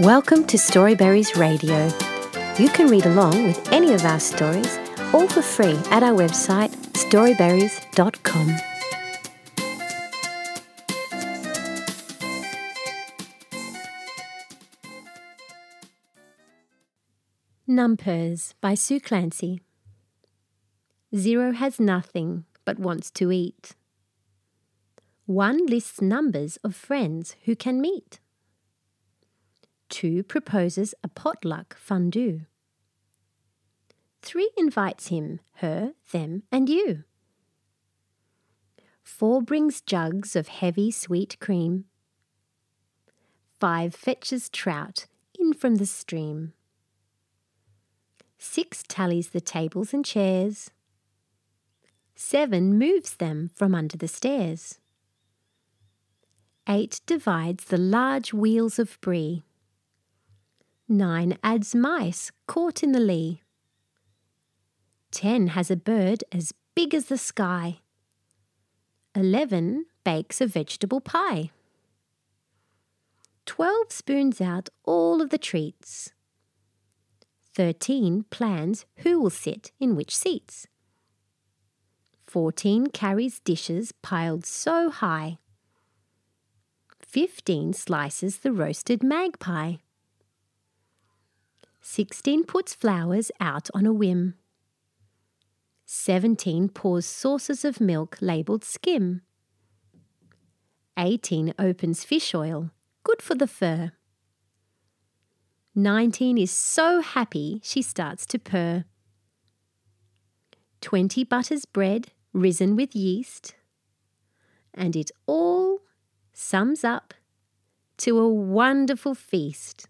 Welcome to Storyberries Radio. You can read along with any of our stories, all for free at our website storyberries.com. Numpurrs by Sue Clancy. Zero has nothing but wants to eat. One lists numbers of friends who can meet. Two proposes a potluck fondue. Three invites him, her, them, and you. Four brings jugs of heavy sweet cream. Five fetches trout in from the stream. Six tallies the tables and chairs. Seven moves them from under the stairs. Eight divides the large wheels of brie. Nine adds mice caught in the lee. Ten has a bird as big as the sky. Eleven bakes a vegetable pie. Twelve spoons out all of the treats. Thirteen plans who will sit in which seats. Fourteen carries dishes piled so high. Fifteen slices the roasted magpie. Sixteen puts flowers out on a whim. Seventeen pours saucers of milk labelled skim. Eighteen opens fish oil, good for the fur. Nineteen is so happy she starts to purr. Twenty butters bread, risen with yeast. And it all sums up to a wonderful feast.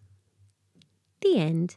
The end.